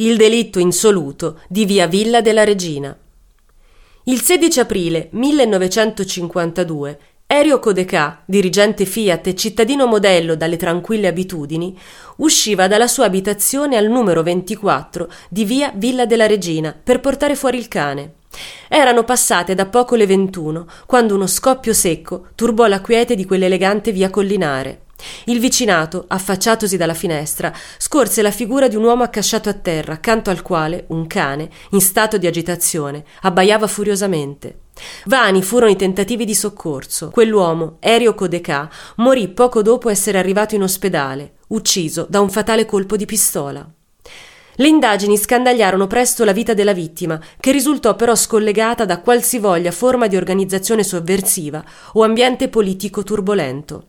Il delitto insoluto di via Villa della Regina. Il 16 aprile 1952 Erio Codecà, dirigente Fiat e cittadino modello dalle tranquille abitudini, usciva dalla sua abitazione al numero 24 di via Villa della Regina per portare fuori il cane. Erano passate da poco le 21 quando uno scoppio secco turbò la quiete di quell'elegante via collinare. Il vicinato, affacciatosi dalla finestra, scorse la figura di un uomo accasciato a terra, accanto al quale un cane, in stato di agitazione, abbaiava furiosamente. Vani furono i tentativi di soccorso. Quell'uomo, Erio Codecà, morì poco dopo essere arrivato in ospedale, ucciso da un fatale colpo di pistola. Le indagini scandagliarono presto la vita della vittima, che risultò però scollegata da qualsivoglia forma di organizzazione sovversiva o ambiente politico turbolento.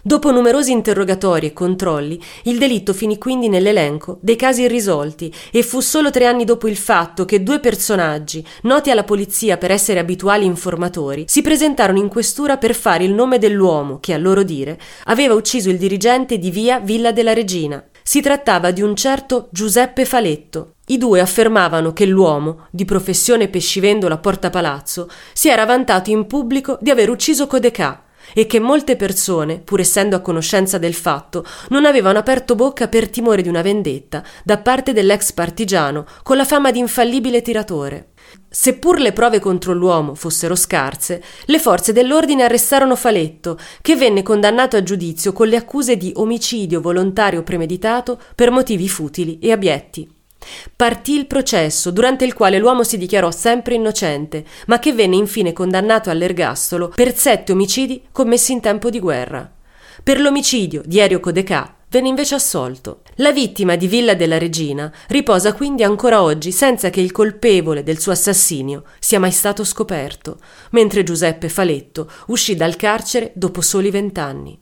Dopo numerosi interrogatori e controlli, il delitto finì quindi nell'elenco dei casi irrisolti e fu solo tre anni dopo il fatto che due personaggi, noti alla polizia per essere abituali informatori, si presentarono in questura per fare il nome dell'uomo che, a loro dire, aveva ucciso il dirigente di via Villa della Regina. Si trattava di un certo Giuseppe Faletto. I due affermavano che l'uomo, di professione pescivendolo a Porta Palazzo, si era vantato in pubblico di aver ucciso Codecà e che molte persone, pur essendo a conoscenza del fatto, non avevano aperto bocca per timore di una vendetta da parte dell'ex partigiano con la fama di infallibile tiratore. Seppur le prove contro l'uomo fossero scarse, le forze dell'ordine arrestarono Faletto, che venne condannato a giudizio con le accuse di omicidio volontario premeditato per motivi futili e abietti. Partì il processo, durante il quale l'uomo si dichiarò sempre innocente, ma che venne infine condannato all'ergastolo per sette omicidi commessi in tempo di guerra. Per l'omicidio di Erio Codecà venne invece assolto. La vittima di Villa della Regina riposa quindi ancora oggi senza che il colpevole del suo assassinio sia mai stato scoperto, mentre Giuseppe Faletto uscì dal carcere dopo soli vent'anni.